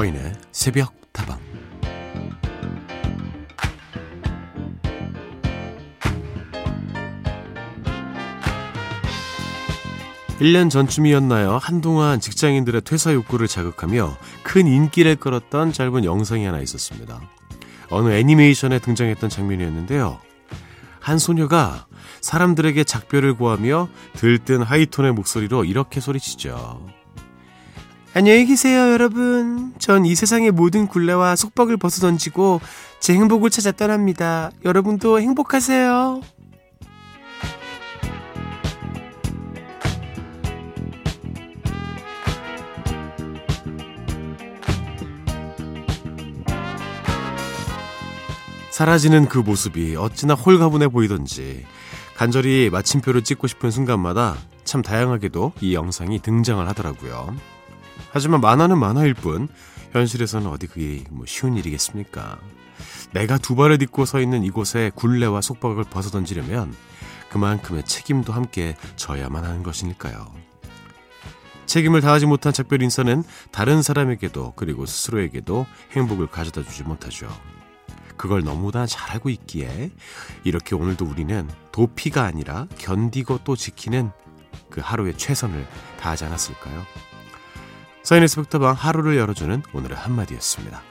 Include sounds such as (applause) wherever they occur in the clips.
서인의 새벽 다방 1년 전쯤이었나요? 한동안 직장인들의 퇴사 욕구를 자극하며 큰 인기를 끌었던 짧은 영상이 하나 있었습니다. 어느 애니메이션에 등장했던 장면이었는데요. 한 소녀가 사람들에게 작별을 구하며 들뜬 하이톤의 목소리로 이렇게 소리치죠. 안녕히 계세요, 여러분. 전 이 세상의 모든 굴레와 속박을 벗어던지고 제 행복을 찾아 떠납니다. 여러분도 행복하세요. 사라지는 그 모습이 어찌나 홀가분해 보이던지 간절히 마침표를 찍고 싶은 순간마다 참 다양하게도 이 영상이 등장을 하더라고요. 하지만 만화는 만화일 뿐 현실에서는 어디 그게 뭐 쉬운 일이겠습니까? 내가 두 발을 딛고 서 있는 이곳에 굴레와 속박을 벗어던지려면 그만큼의 책임도 함께 져야만 하는 것이니까요. 책임을 다하지 못한 작별 인사는 다른 사람에게도 그리고 스스로에게도 행복을 가져다 주지 못하죠. 그걸 너무나 잘 알고 있기에 이렇게 오늘도 우리는 도피가 아니라 견디고 또 지키는 그 하루의 최선을 다하지 않았을까요? 사인의 스펙터방 하루를 열어주는 오늘의 한마디였습니다.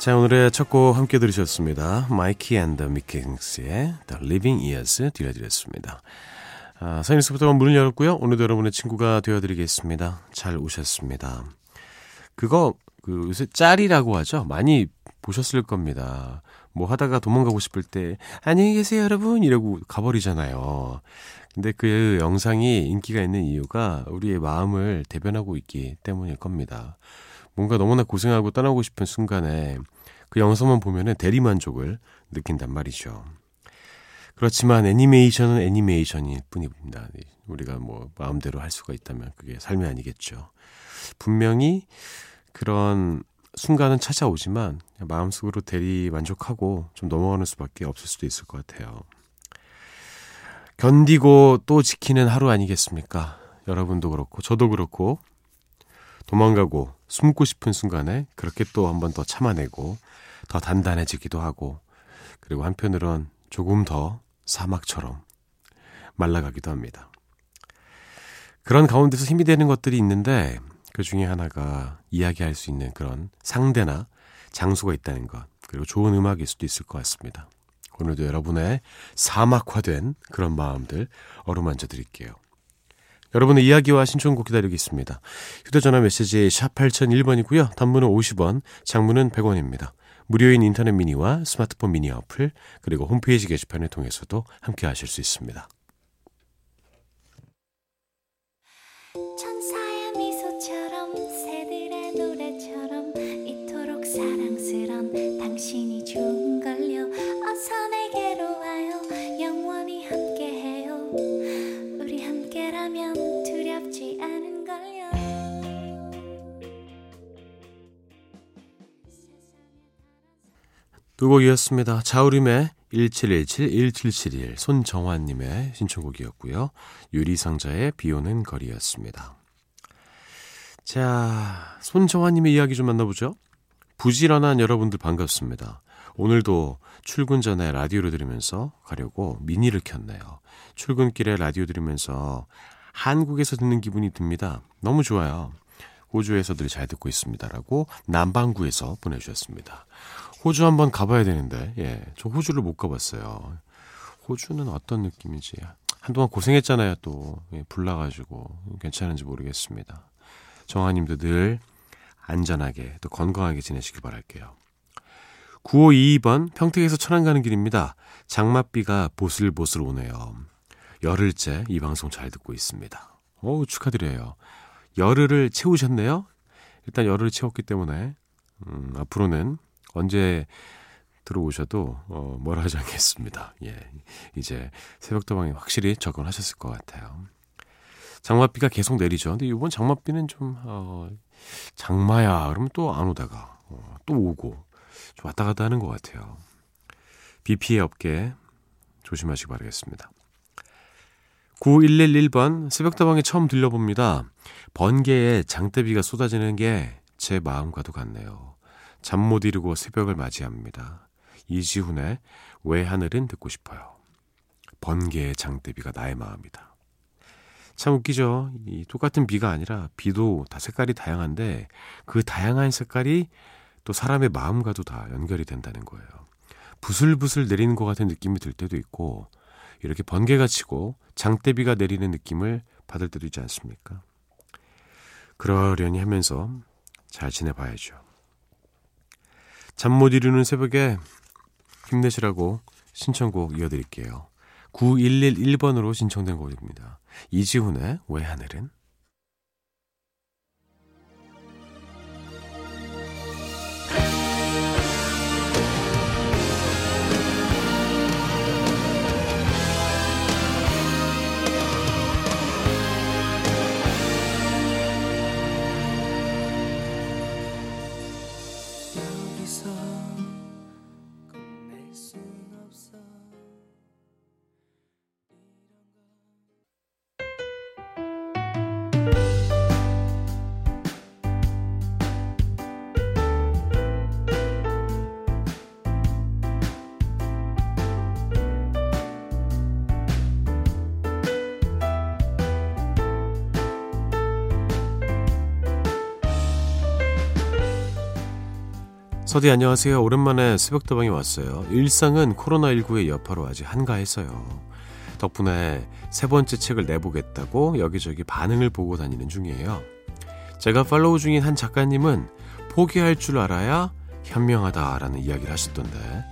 자, 오늘의 첫 곡 함께 들으셨습니다. Mike and the Mechanics의 The Living Years 들려드렸습니다. 아, 사인스부터 문을 열었고요. 오늘도 여러분의 친구가 되어드리겠습니다. 잘 오셨습니다. 그거, 그, 요새 짤이라고 하죠? 많이 보셨을 겁니다. 뭐 하다가 도망가고 싶을 때, 안녕히 계세요, 여러분! 이러고 가버리잖아요. 근데 그 영상이 인기가 있는 이유가 우리의 마음을 대변하고 있기 때문일 겁니다. 뭔가 너무나 고생하고 떠나고 싶은 순간에 그 영상만 보면은 대리만족을 느낀단 말이죠. 그렇지만 애니메이션은 애니메이션일 뿐입니다. 우리가 뭐 마음대로 할 수가 있다면 그게 삶이 아니겠죠. 분명히 그런 순간은 찾아오지만 마음속으로 대리 만족하고 좀 넘어가는 수밖에 없을 수도 있을 것 같아요. 견디고 또 지키는 하루 아니겠습니까? 여러분도 그렇고 저도 그렇고 도망가고 숨고 싶은 순간에 그렇게 또 한 번 더 참아내고 더 단단해지기도 하고 그리고 한편으론 조금 더 사막처럼 말라가기도 합니다. 그런 가운데서 힘이 되는 것들이 있는데 그 중에 하나가 이야기할 수 있는 그런 상대나 장소가 있다는 것 그리고 좋은 음악일 수도 있을 것 같습니다. 오늘도 여러분의 사막화된 그런 마음들 어루만져 드릴게요. 여러분의 이야기와 신청곡 기다리고 있습니다. 휴대전화 메시지 샵 8001번이고요. 단문은 50원, 장문은 100원입니다. 무료인 인터넷 미니와 스마트폰 미니 어플, 그리고 홈페이지 게시판을 통해서도 함께 하실 수 있습니다. 두 곡이었습니다. 자우림의 1717-1771 손정환님의 신청곡이었고요. 유리상자의 비 오는 거리였습니다. 자, 손정환님의 이야기 좀 만나보죠. 부지런한 여러분들 반갑습니다. 오늘도 출근 전에 라디오를 들으면서 가려고 미니를 켰네요. 출근길에 라디오 들으면서 한국에서 듣는 기분이 듭니다. 너무 좋아요. 호주에서들 잘 듣고 있습니다라고 남반구에서 보내주셨습니다. 호주 한번 가봐야 되는데, 예, 저 호주를 못 가봤어요. 호주는 어떤 느낌인지 한동안 고생했잖아요. 또 예, 불나가지고 괜찮은지 모르겠습니다. 정아님도 늘 안전하게 또 건강하게 지내시길 바랄게요. 9522번 평택에서 천안 가는 길입니다. 장맛비가 보슬보슬 오네요. 열흘째 이 방송 잘 듣고 있습니다. 오 축하드려요. 열흘을 채우셨네요. 일단 열흘을 채웠기 때문에 음, 앞으로는 언제 들어오셔도 어, 뭐라 하지 않겠습니다. 예, 이제 새벽도방에 확실히 적응하셨을 것 같아요. 장맛비가 계속 내리죠. 근데 이번 장맛비는 좀, 어, 장마야. 그러면 또 안 오다가, 어, 또 오고, 좀 왔다 갔다 하는 것 같아요. 비 피해 없게 조심하시기 바라겠습니다. 9111번 새벽다방에 처음 들려봅니다. 번개에 장대비가 쏟아지는 게 제 마음과도 같네요. 잠 못 이루고 새벽을 맞이합니다. 이지훈의 왜 하늘은 듣고 싶어요. 번개의 장대비가 나의 마음이다. 참 웃기죠. 이 똑같은 비가 아니라 비도 다 색깔이 다양한데 그 다양한 색깔이 또 사람의 마음과도 다 연결이 된다는 거예요. 부슬부슬 내리는 것 같은 느낌이 들 때도 있고 이렇게 번개가 치고 장대비가 내리는 느낌을 받을 때도 있지 않습니까? 그러려니 하면서 잘 지내봐야죠. 잠 못 이루는 새벽에 힘내시라고 신청곡 이어드릴게요. 9111번으로 신청된 곡입니다. 이지훈의 왜 하늘은? 서디 안녕하세요. 오랜만에 새벽다방에 왔어요. 일상은 코로나19의 여파로 아직 한가했어요. 덕분에 세 번째 책을 내보겠다고 여기저기 반응을 보고 다니는 중이에요. 제가 팔로우 중인 한 작가님은 포기할 줄 알아야 현명하다라는 이야기를 하시던데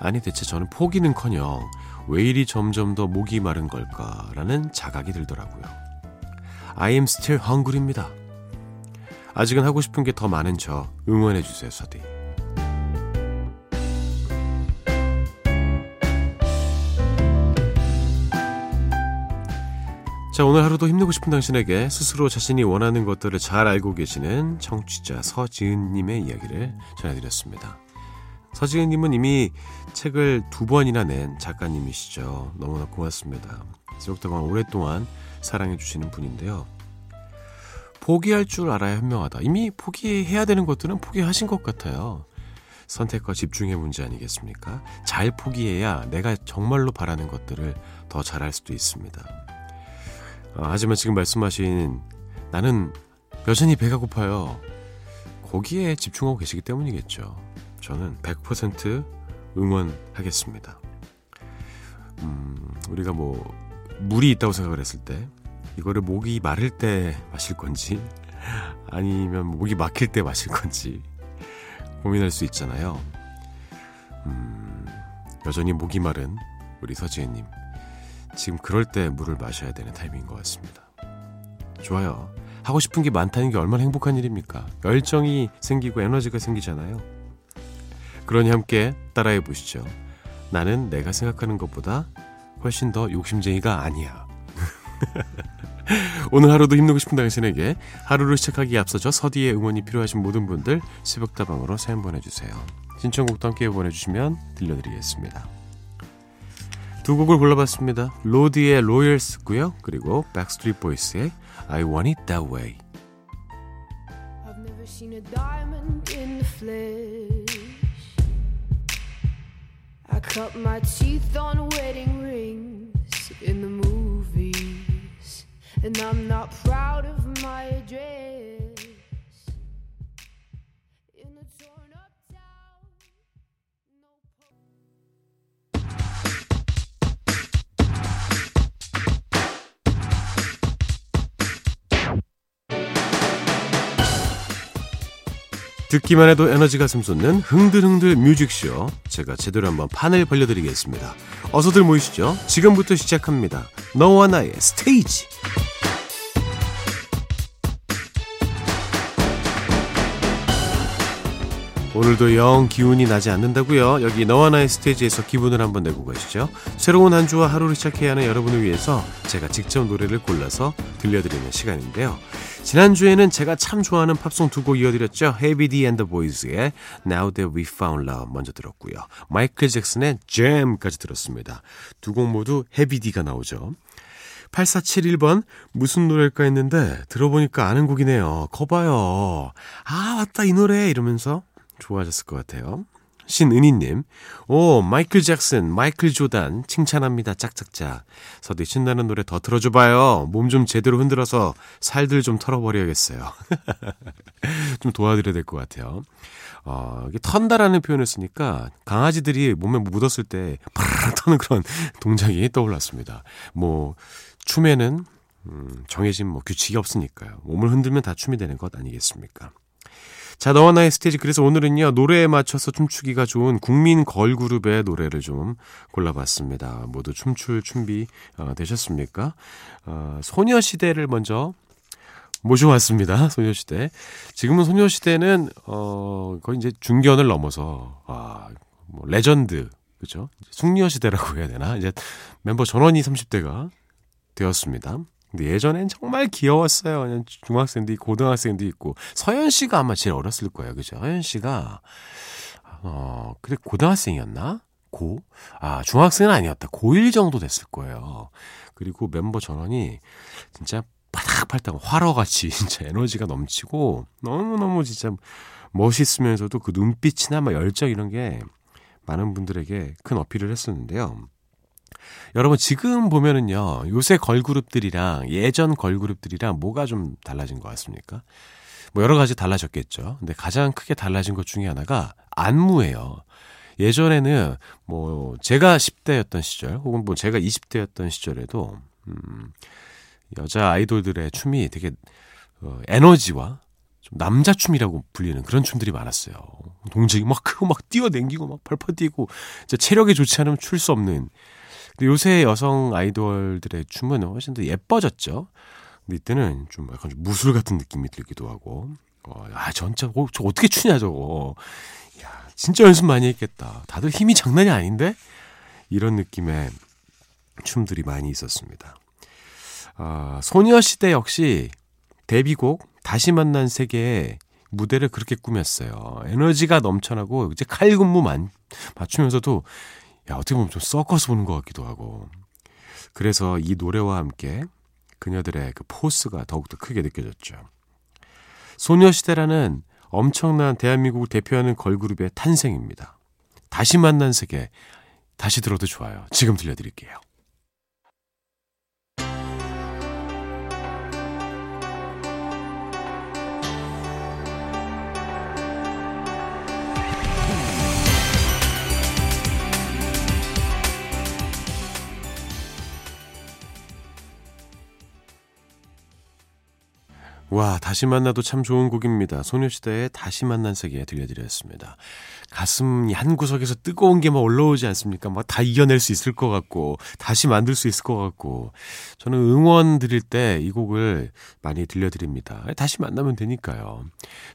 아니 대체 저는 포기는커녕 왜 이리 점점 더 목이 마른 걸까라는 자각이 들더라고요. I am still hungry입니다. 아직은 하고 싶은 게 더 많은 저 응원해 주세요, 서디. 자, 오늘 하루도 힘내고 싶은 당신에게 스스로 자신이 원하는 것들을 잘 알고 계시는 청취자 서지은님의 이야기를 전해드렸습니다. 서지은님은 이미 책을 두 번이나 낸 작가님이시죠. 너무나 고맙습니다. 지옥다방 오랫동안 사랑해주시는 분인데요. 포기할 줄 알아야 현명하다. 이미 포기해야 되는 것들은 포기하신 것 같아요. 선택과 집중의 문제 아니겠습니까? 잘 포기해야 내가 정말로 바라는 것들을 더 잘할 수도 있습니다. 어, 하지만 지금 말씀하신 나는 여전히 배가 고파요. 거기에 집중하고 계시기 때문이겠죠. 저는 100% 응원하겠습니다. 음, 우리가 뭐 물이 있다고 생각을 했을 때 이거를 목이 마를 때 마실 건지 아니면 목이 막힐 때 마실 건지 고민할 수 있잖아요. 음, 여전히 목이 마른 우리 서지혜님 지금 그럴 때 물을 마셔야 되는 타이밍인 것 같습니다. 좋아요. 하고 싶은 게 많다는 게 얼마나 행복한 일입니까? 열정이 생기고 에너지가 생기잖아요. 그러니 함께 따라해 보시죠. 나는 내가 생각하는 것보다 훨씬 더 욕심쟁이가 아니야. (laughs) 오늘 하루도 힘내고 싶은 당신에게 하루를 시작하기에 앞서서 서디의 응원이 필요하신 모든 분들 새벽다방으로 사연 보내주세요. 신청곡도 함께 보내주시면 들려드리겠습니다. 두 곡을 골라봤습니다. Lorde의 Royals고요. 그리고 Backstreet Boys의 I Want It That Way. I've never seen a diamond in the flesh. I cut my teeth on wedding rings in the movies. And I'm not proud of my address. 듣기만 해도 에너지가 샘솟는 흥들흥들 뮤직쇼 제가 제대로 한번 판을 벌려드리겠습니다. 어서들 모이시죠. 지금부터 시작합니다. 너와 나의 스테이지 오늘도 영 기운이 나지 않는다고요. 여기 너와 나의 스테이지에서 기분을 한번 내고 가시죠. 새로운 한 주와 하루를 시작해야 하는 여러분을 위해서 제가 직접 노래를 골라서 들려드리는 시간인데요. 지난주에는 제가 참 좋아하는 팝송 두 곡 이어드렸죠. D and the Boys의 Now That We Found Love 먼저 들었고요. 마이클 잭슨의 Jam까지 들었습니다. 두 곡 모두 Heavy D가 나오죠. 8471번 무슨 노래일까 했는데 들어보니까 아는 곡이네요. 거봐요. 아 맞다 이 노래 이러면서 좋아하셨을 것 같아요. 신은희님, 오, 마이클 잭슨, 마이클 조단, 칭찬합니다. 짝짝짝. 서디 신나는 노래 더 틀어줘봐요. 몸 좀 제대로 흔들어서 살들 좀 털어버려야겠어요. (laughs) 좀 도와드려야 될 것 같아요. 어, 이게 턴다라는 표현을 쓰니까 강아지들이 몸에 묻었을 때 파르르 터는 그런 (laughs) 동작이 떠올랐습니다. 뭐, 춤에는, 음, 정해진 뭐 규칙이 없으니까요. 몸을 흔들면 다 춤이 되는 것 아니겠습니까? 자, 너와 나의 스테이지. 그래서 오늘은요, 노래에 맞춰서 춤추기가 좋은 국민 걸그룹의 노래를 좀 골라봤습니다. 모두 춤출 준비 어, 되셨습니까? 어, 소녀시대를 먼저 모셔왔습니다. (laughs) 소녀시대. 지금은 소녀시대는, 어, 거의 이제 중견을 넘어서, 아, 뭐, 레전드, 그죠? 숙녀시대라고 해야 되나? 이제 멤버 전원이 30대가 되었습니다. 근데 예전엔 정말 귀여웠어요. 그냥 중학생도 있고 고등학생도 있고 서현 씨가 아마 제일 어렸을 거예요. 그죠? 서현 씨가 어, 근데 고등학생이었나? 고? 아, 중학생은 아니었다. 고1 정도 됐을 거예요. 그리고 멤버 전원이 진짜 파닥파닥 화러같이 (laughs) 진짜 에너지가 넘치고 너무너무 진짜 멋있으면서도 그 눈빛이나 막 열정 이런 게 많은 분들에게 큰 어필을 했었는데요. 여러분 지금 보면은요 요새 걸그룹들이랑 예전 걸그룹들이랑 뭐가 좀 달라진 것 같습니까? 뭐 여러 가지 달라졌겠죠. 근데 가장 크게 달라진 것 중에 하나가 안무예요. 예전에는 뭐 제가 10대였던 시절 혹은 뭐 제가 20대였던 시절에도 음 여자 아이돌들의 춤이 되게 어, 에너지와 좀 남자 춤이라고 불리는 그런 춤들이 많았어요. 동작이 막 크고 막 뛰어댕기고 막 펄펄 뛰고 체력이 좋지 않으면 출 수 없는 근데 요새 여성 아이돌들의 춤은 훨씬 더 예뻐졌죠. 근데 이때는 좀 약간 좀 무술 같은 느낌이 들기도 하고, 어, 아, 진짜, 어, 저 어떻게 추냐, 저거. 야, 진짜 연습 많이 했겠다. 다들 힘이 장난이 아닌데? 이런 느낌의 춤들이 많이 있었습니다. 아, 소녀시대 역시 데뷔곡 다시 만난 세계에 무대를 그렇게 꾸몄어요. 에너지가 넘쳐나고 이제 칼군무 만 맞추면서도 야, 어떻게 보면 좀 섞어서 보는 것 같기도 하고. 그래서 이 노래와 함께 그녀들의 그 포스가 더욱더 크게 느껴졌죠. 소녀시대라는 엄청난 대한민국을 대표하는 걸그룹의 탄생입니다. 다시 만난 세계, 다시 들어도 좋아요. 지금 들려드릴게요. 와, 다시 만나도 참 좋은 곡입니다. 소녀시대의 다시 만난 세계 들려드렸습니다. 가슴이 한 구석에서 뜨거운 게 막 올라오지 않습니까? 막 다 이겨낼 수 있을 것 같고, 다시 만들 수 있을 것 같고. 저는 응원 드릴 때 이 곡을 많이 들려드립니다. 다시 만나면 되니까요.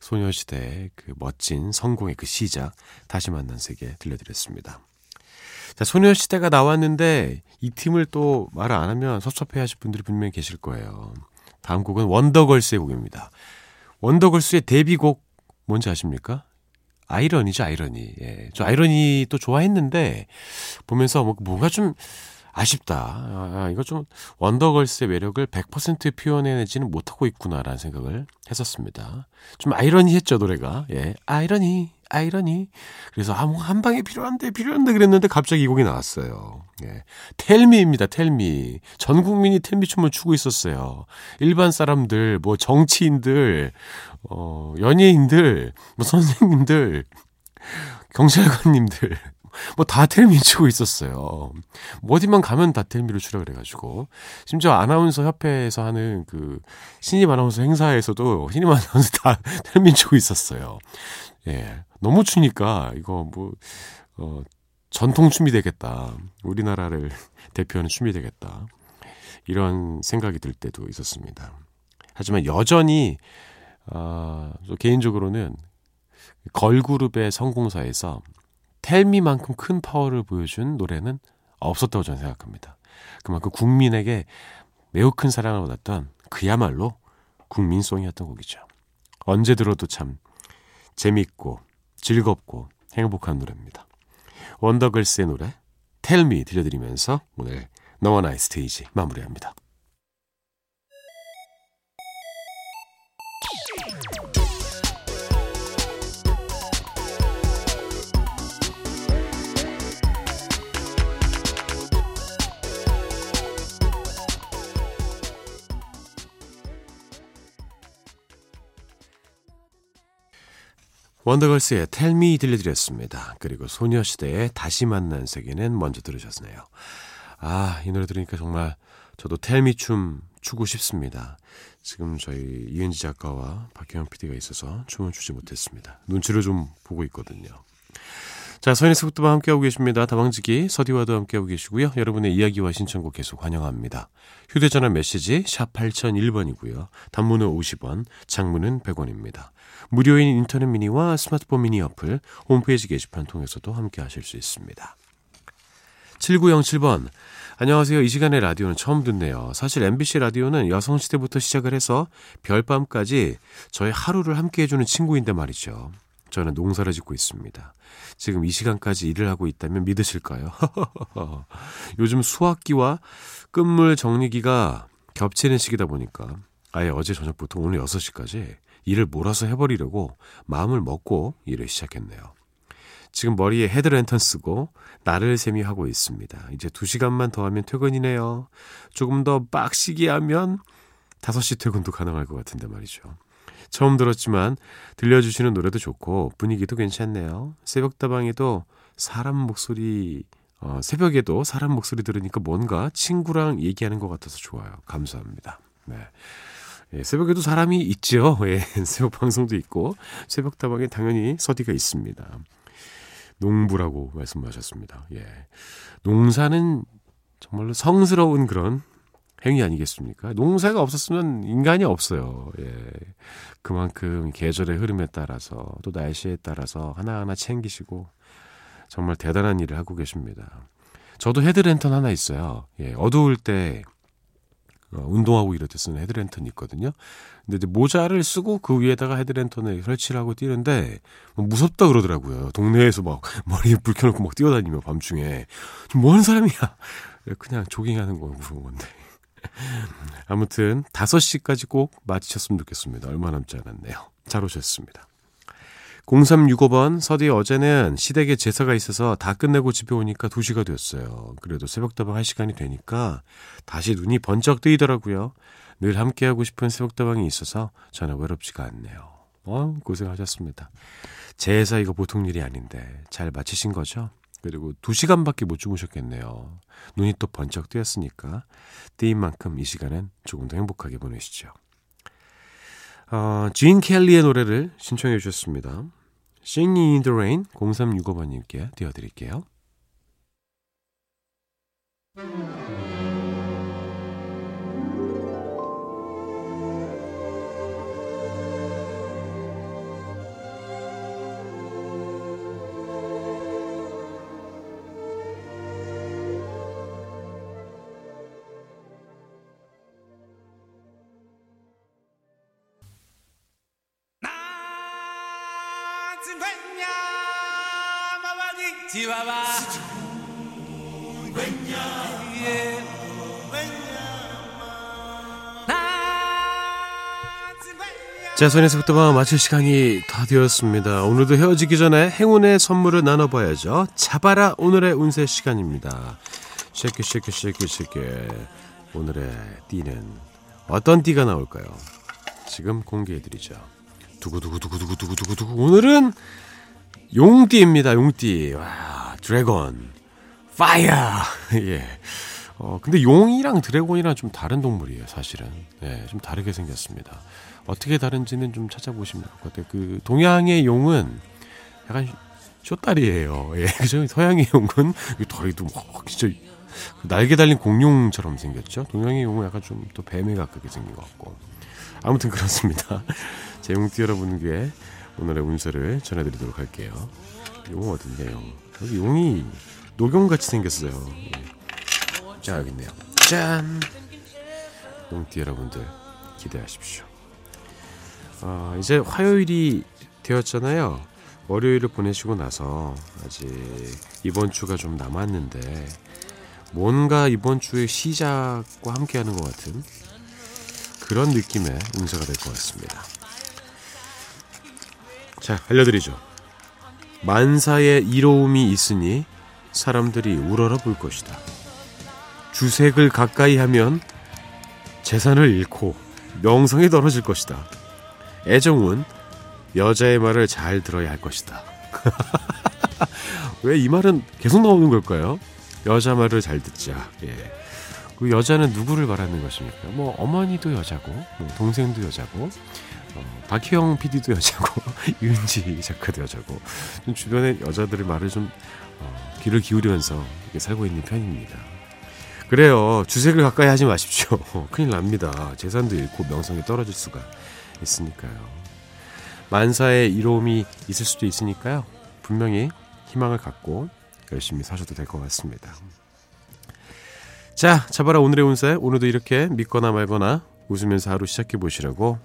소녀시대의 그 멋진 성공의 그 시작, 다시 만난 세계 들려드렸습니다. 자, 소녀시대가 나왔는데 이 팀을 또 말을 안 하면 섭섭해 하실 분들이 분명히 계실 거예요. 다음 곡은 원더걸스의 곡입니다. 원더걸스의 데뷔곡 뭔지 아십니까? 아이러니죠, 아이러니. 예. 저 아이러니 또 좋아했는데 보면서 뭐, 뭔가 좀 아쉽다. 아, 이거 좀 원더걸스의 매력을 100% 표현해내지는 못하고 있구나라는 생각을 했었습니다. 좀 아이러니했죠, 노래가. 예. 아이러니. 아이러니. 그래서 아, 뭐 한 방에 필요한데 필요한데 그랬는데 갑자기 이 곡이 나왔어요. 예. 텔미입니다. 텔미. 전 국민이 텔미 춤을 추고 있었어요. 일반 사람들, 뭐 정치인들, 어, 연예인들, 뭐 선생님들, 경찰관님들 뭐다 텔미 추고 있었어요. 뭐 어디만 가면 다 텔미를 추라 그래가지고 심지어 아나운서 협회에서 하는 그 신입 아나운서 행사에서도 신입 아나운서 다 (laughs) 텔미 추고 있었어요. 예. 너무 추니까 이거 뭐, 어, 전통 춤이 되겠다. 우리나라를 (laughs) 대표하는 춤이 되겠다. 이런 생각이 들 때도 있었습니다. 하지만 여전히, 어, 개인적으로는 걸그룹의 성공사에서 텔미만큼 큰 파워를 보여준 노래는 없었다고 저는 생각합니다. 그만큼 국민에게 매우 큰 사랑을 받았던 그야말로 국민송이었던 곡이죠. 언제 들어도 참 재밌고 즐겁고 행복한 노래입니다. 원더걸스의 노래 텔미 들려드리면서 오늘 너와 나의 스테이지 마무리합니다. 원더걸스의 텔미 들려드렸습니다. 그리고 소녀시대의 다시 만난 세계는 먼저 들으셨네요. 아, 이 노래 들으니까 정말 저도 텔미 춤 추고 싶습니다. 지금 저희 이은지 작가와 박혜영 PD가 있어서 춤을 추지 못했습니다. 눈치를 좀 보고 있거든요. 자, 서인의 스부트와 함께하고 계십니다. 다방지기 서디와도 함께하고 계시고요. 여러분의 이야기와 신청곡 계속 환영합니다. 휴대전화 메시지 샵 8001번이고요. 단문은 50원, 장문은 100원입니다. 무료인 인터넷 미니와 스마트폰 미니 어플, 홈페이지 게시판 통해서도 함께하실 수 있습니다. 7907번. 안녕하세요. 이 시간에 라디오는 처음 듣네요. 사실 MBC 라디오는 여성시대부터 시작을 해서 별밤까지 저의 하루를 함께 해주는 친구인데 말이죠. 저는 농사를 짓고 있습니다. 지금 이 시간까지 일을 하고 있다면 믿으실까요? (laughs) 요즘 수확기와 끝물 정리기가 겹치는 시기다 보니까 아예 어제 저녁부터 오늘 6시까지 일을 몰아서 해버리려고 마음을 먹고 일을 시작했네요. 지금 머리에 헤드랜턴 쓰고 나를 세미 하고 있습니다. 이제 2시간만 더 하면 퇴근이네요. 조금 더 빡시게 하면 5시 퇴근도 가능할 것 같은데 말이죠. 처음 들었지만 들려주시는 노래도 좋고 분위기도 괜찮네요. 새벽다방에도 사람 목소리, 어, 새벽에도 사람 목소리 들으니까 뭔가 친구랑 얘기하는 것 같아서 좋아요. 감사합니다. 네. 예, 새벽에도 사람이 있죠. (laughs) 예, 새벽 방송도 있고 새벽 다방에 당연히 서디가 있습니다. 농부라고 말씀하셨습니다. 예. 농사는 정말로 성스러운 그런 행위 아니겠습니까? 농사가 없었으면 인간이 없어요. 예. 그만큼 계절의 흐름에 따라서 또 날씨에 따라서 하나하나 챙기시고 정말 대단한 일을 하고 계십니다. 저도 헤드랜턴 하나 있어요. 예. 어두울 때 어, 운동하고 이럴 때 쓰는 헤드랜턴이 있거든요. 근데 이제 모자를 쓰고 그 위에다가 헤드랜턴을 설치를 하고 뛰는데 뭐 무섭다 그러더라고요. 동네에서 막 머리에 불 켜놓고 막 뛰어다니며 밤중에 뭐 하는 사람이야? 그냥 조깅하는 거 무서운 건데. (laughs) 아무튼 5시까지 꼭 마치셨으면 좋겠습니다. 얼마 남지 않았네요. 잘 오셨습니다. 0365번 서디 어제는 시댁에 제사가 있어서 다 끝내고 집에 오니까 2시가 됐어요. 그래도 새벽다방 할 시간이 되니까 다시 눈이 번쩍 뜨이더라고요. 늘 함께하고 싶은 새벽다방이 있어서 저는 외롭지가 않네요. 어, 고생하셨습니다. 제사 이거 보통 일이 아닌데 잘 마치신 거죠? 그리고 2시간밖에 못 주무셨겠네요. 눈이 또 번쩍 뜨였으니까 뜨인 만큼 이 시간은 조금 더 행복하게 보내시죠. 어, 진 켈리의 노래를 신청해 주셨습니다. Singing in the Rain 0365번님께 띄워드릴게요. 자, 선에서부터 마칠 시간이 다 되었습니다. 오늘도 헤어지기 전에 행운의 선물을 나눠봐야죠. 잡아라 오늘의 운세 시간입니다. 쉐키 쉐키 쉐키 쉐키 오늘의 띠는 어떤 띠가 나올까요? 지금 공개해드리죠. 두구두구두구두구두구두구 오늘은 용띠입니다. 용띠. 와, dragon. Fire. (laughs) 예. 어, 근데 용이랑 dragon이랑 좀 다른 동물이에요, 사실은. 예, 좀 다르게 생겼습니다. 어떻게 다른지는 좀 찾아보시면 될 것 같아요. 그, 동양의 용은 약간 쇼다리예요. 예, (laughs) 그죠? 서양의 용은 다리도 막 진짜 날개 달린 공룡처럼 생겼죠. 동양의 용은 약간 좀또 뱀에 가깝게 생긴 것 같고. 아무튼 그렇습니다. 제 용띠 여러분께 오늘의 운세를 전해드리도록 할게요. 용 어딨냐 용. 여기 용이 녹용같이 생겼어요. 예. 자 여기 있네요. 짠. 용띠 여러분들 기대하십시오. 아, 이제 화요일이 되었잖아요. 월요일을 보내시고 나서 아직 이번 주가 좀 남았는데 뭔가 이번 주의 시작과 함께하는 것 같은 그런 느낌의 운세가 될 것 같습니다. 자, 알려드리죠. 만사에 이로움이 있으니 사람들이 우러러 볼 것이다. 주색을 가까이 하면 재산을 잃고 명성이 떨어질 것이다. 애정은 여자의 말을 잘 들어야 할 것이다. (laughs) 왜 이 말은 계속 나오는 걸까요? 여자 말을 잘 듣자. 예. 그 여자는 누구를 말하는 것입니까? 뭐 어머니도 여자고, 뭐 동생도 여자고, 어, 박희영 PD도 여자고, (laughs) 윤지 작가도 여자고, 좀 주변에 여자들의 말을 좀 어, 귀를 기울이면서 살고 있는 편입니다. 그래요. 주색을 가까이 하지 마십시오. (laughs) 큰일 납니다. 재산도 잃고 명성이 떨어질 수가 있으니까요. 만사에 이로움이 있을 수도 있으니까요. 분명히 희망을 갖고 열심히 사셔도 될 것 같습니다. 자, 잡아라 오늘의 운세. 오늘도 이렇게 믿거나 말거나 웃으면서 하루 시작해 보시라고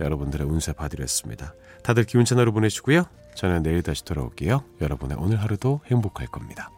여러분들의 운세 봐드렸습니다. 다들 기운 차나로 보내시고요. 저는 내일 다시 돌아올게요. 여러분의 오늘 하루도 행복할 겁니다.